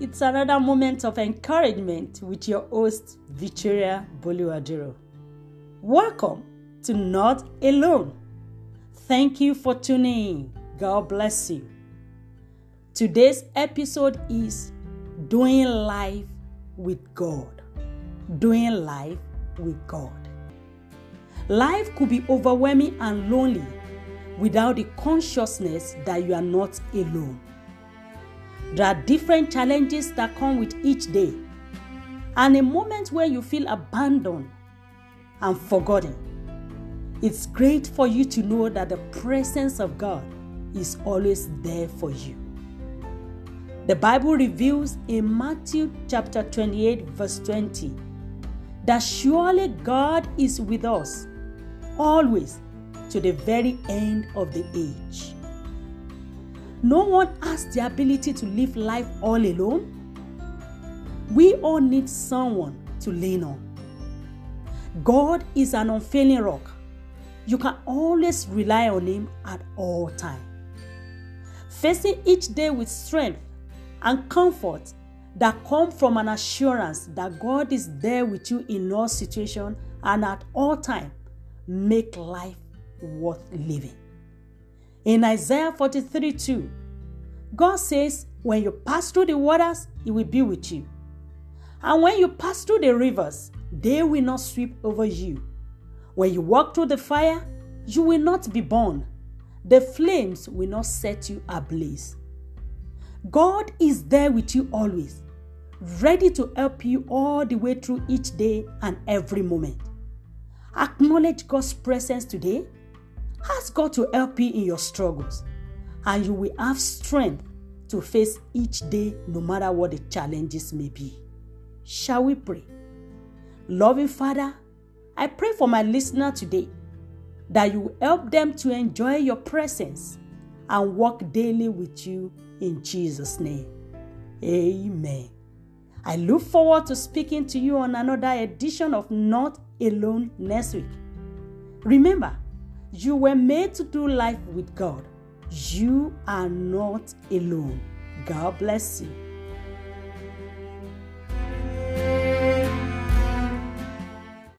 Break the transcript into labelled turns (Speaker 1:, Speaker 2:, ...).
Speaker 1: it's another moment of encouragement with your host, Victoria Boluaduro. Welcome to Not Alone. Thank you for tuning in. God bless you. Today's episode is Doing Life with God. Doing life with God. Life could be overwhelming and lonely without the consciousness that you are not alone. There are different challenges that come with each day, and a moment where you feel abandoned and forgotten. It's great for you to know that the presence of God is always there for you. The Bible reveals in Matthew chapter 28, verse 20, that surely God is with us always to the very end of the age. No one has the ability to live life all alone. We all need someone to lean on. God is an unfailing rock. You can always rely on Him at all times. Facing each day with strength and comfort that come from an assurance that God is there with you in all situations and at all times make life worth living. In Isaiah 43 2, God says, When you pass through the waters, He will be with you. And when you pass through the rivers, they will not sweep over you. When you walk through the fire, you will not be burned. The flames will not set you ablaze. God is there with you always, ready to help you all the way through each day and every moment. Acknowledge God's presence today. Ask God to help you in your struggles, and you will have strength to face each day no matter what the challenges may be. Shall we pray? Loving Father, I pray for my listener today that you help them to enjoy your presence and walk daily with you in Jesus' name. Amen. I look forward to speaking to you on another edition of Not Alone next week. Remember, you were made to do life with God. You are not alone. God bless you.